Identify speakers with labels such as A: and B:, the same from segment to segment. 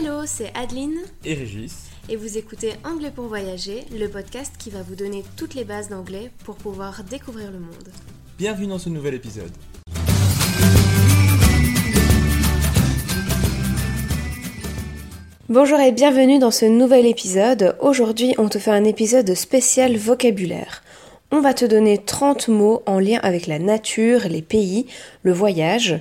A: Hello, c'est Adeline
B: et Régis.
A: et vous écoutez Anglais pour voyager, le podcast qui va vous donner toutes les bases d'anglais pour pouvoir découvrir le monde.
B: Bienvenue dans ce nouvel épisode.
A: Bonjour et bienvenue dans ce nouvel épisode. Aujourd'hui, on te fait un épisode spécial vocabulaire. On va te donner 30 mots en lien avec la nature, les pays, le voyage.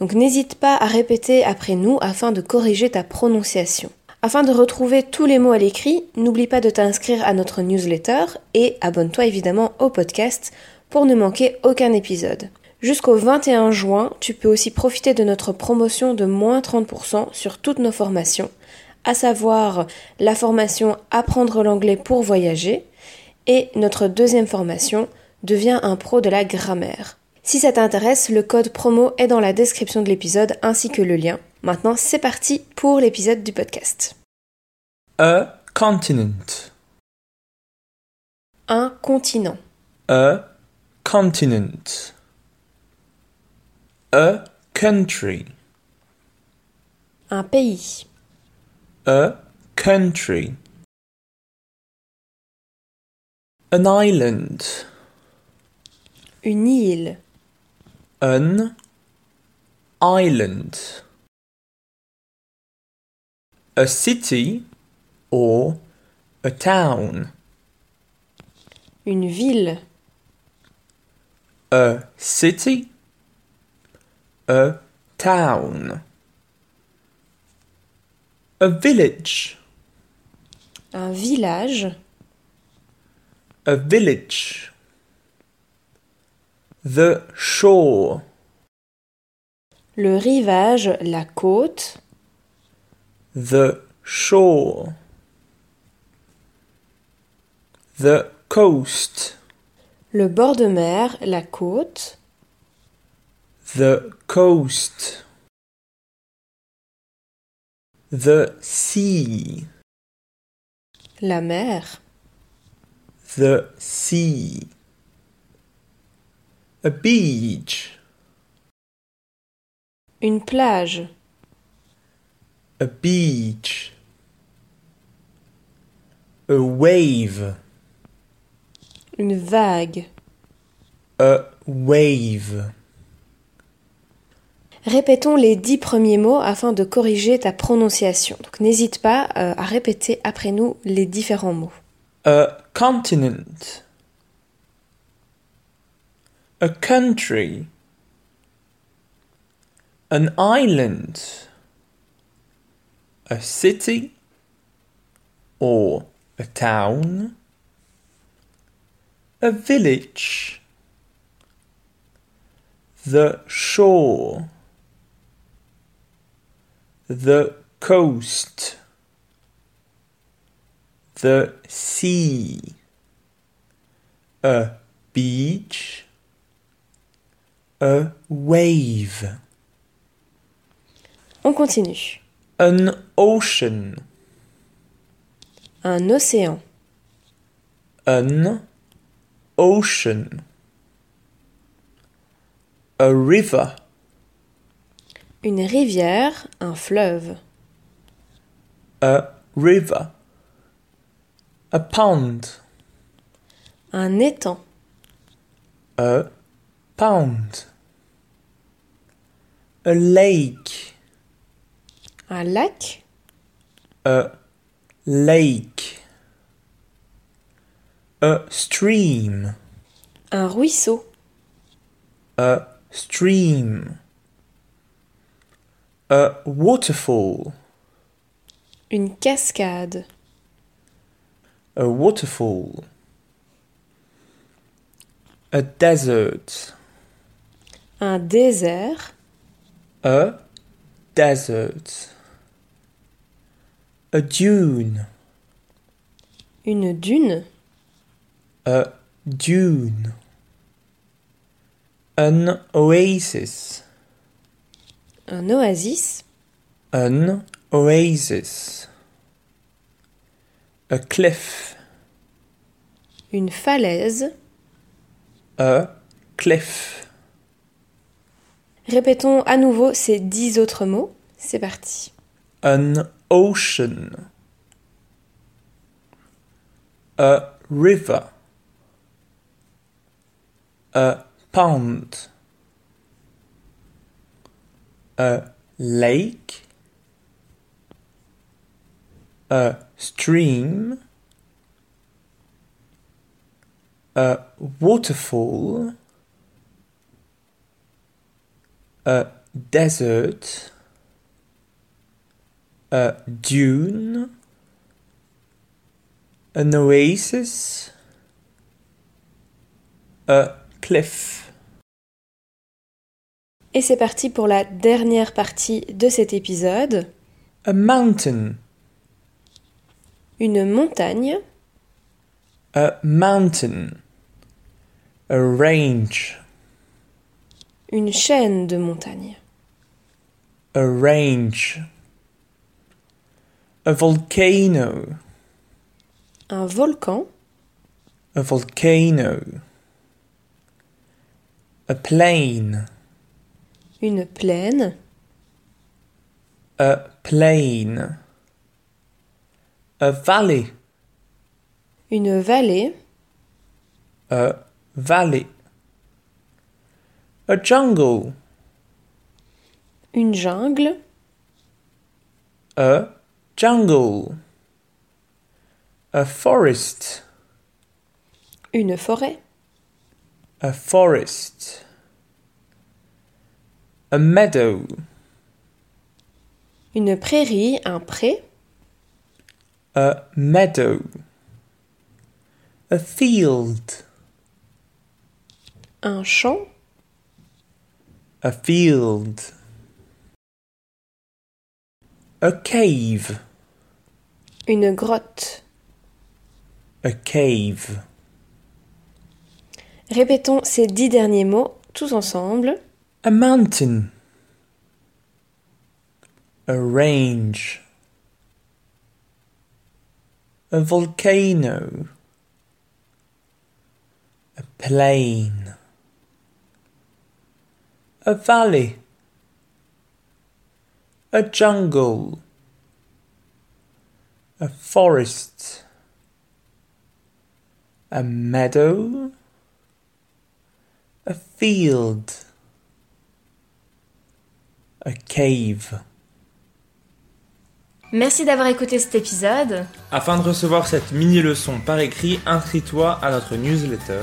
A: Donc n'hésite pas à répéter après nous afin de corriger ta prononciation. Afin de retrouver tous les mots à l'écrit, n'oublie pas de t'inscrire à notre newsletter et abonne-toi évidemment au podcast pour ne manquer aucun épisode. Jusqu'au 21 juin, tu peux aussi profiter de notre promotion de moins 30% sur toutes nos formations, à savoir la formation Apprendre l'anglais pour voyager et notre deuxième formation Devient un pro de la grammaire. Si ça t'intéresse, le code promo est dans la description de l'épisode ainsi que le lien. Maintenant, c'est parti pour l'épisode du podcast.
B: A continent.
A: Un continent.
B: A continent. A country.
A: Un pays.
B: A country. An island.
A: Une île.
B: An island. A city or a town.
A: Une ville.
B: A city. A town. A village.
A: Un village.
B: A village. The shore.
A: Le rivage, la côte.
B: The shore. The coast.
A: Le bord de mer, la côte.
B: The coast. The sea.
A: La mer.
B: The sea. A beach.
A: Une plage.
B: A beach. A wave.
A: Une vague.
B: A wave.
A: Répétons les dix premiers mots afin de corriger ta prononciation. Donc n'hésite pas euh, à répéter après nous les différents mots.
B: A continent. A country. An island. A city or a town. A village. The shore. The coast. The sea. A beach. A wave.
A: On continue.
B: An ocean.
A: Un océan.
B: An ocean. A river.
A: Une rivière, un fleuve.
B: A river. A pond.
A: Un étang.
B: A pound. A lake.
A: Un lac?
B: A lake. A stream.
A: Un ruisseau.
B: A stream. A waterfall.
A: Une cascade.
B: A waterfall. A desert.
A: Un désert.
B: A desert. A dune.
A: Une dune?
B: A dune. An oasis.
A: Un oasis?
B: An oasis. A cliff.
A: Une falaise?
B: A cliff.
A: Répétons à nouveau ces dix autres mots. C'est parti.
B: An ocean. A river. A pond. A lake. A stream. A waterfall. A desert. A dune. An oasis. A cliff.
A: Et c'est parti pour la dernière partie de cet épisode.
B: A mountain.
A: Une montagne.
B: A mountain. A range.
A: Une chaîne de montagnes.
B: A range. A volcano.
A: Un volcan.
B: A volcano. A plain.
A: Une plaine.
B: A plain. A valley.
A: Une vallée.
B: A valley. A jungle.
A: Une jungle.
B: A jungle. A forest.
A: Une forêt.
B: A forest. A meadow.
A: Une prairie, un pré.
B: A meadow. A field.
A: Un champ.
B: A field. A cave.
A: Une grotte.
B: A cave.
A: Répétons ces dix derniers mots tous ensemble.
B: A mountain. A range. A volcano. A plain. A valley. A jungle. A forest. A meadow. A field. A cave.
A: Merci d'avoir écouté cet épisode.
B: Afin de recevoir cette mini-leçon par écrit, inscris-toi à notre newsletter.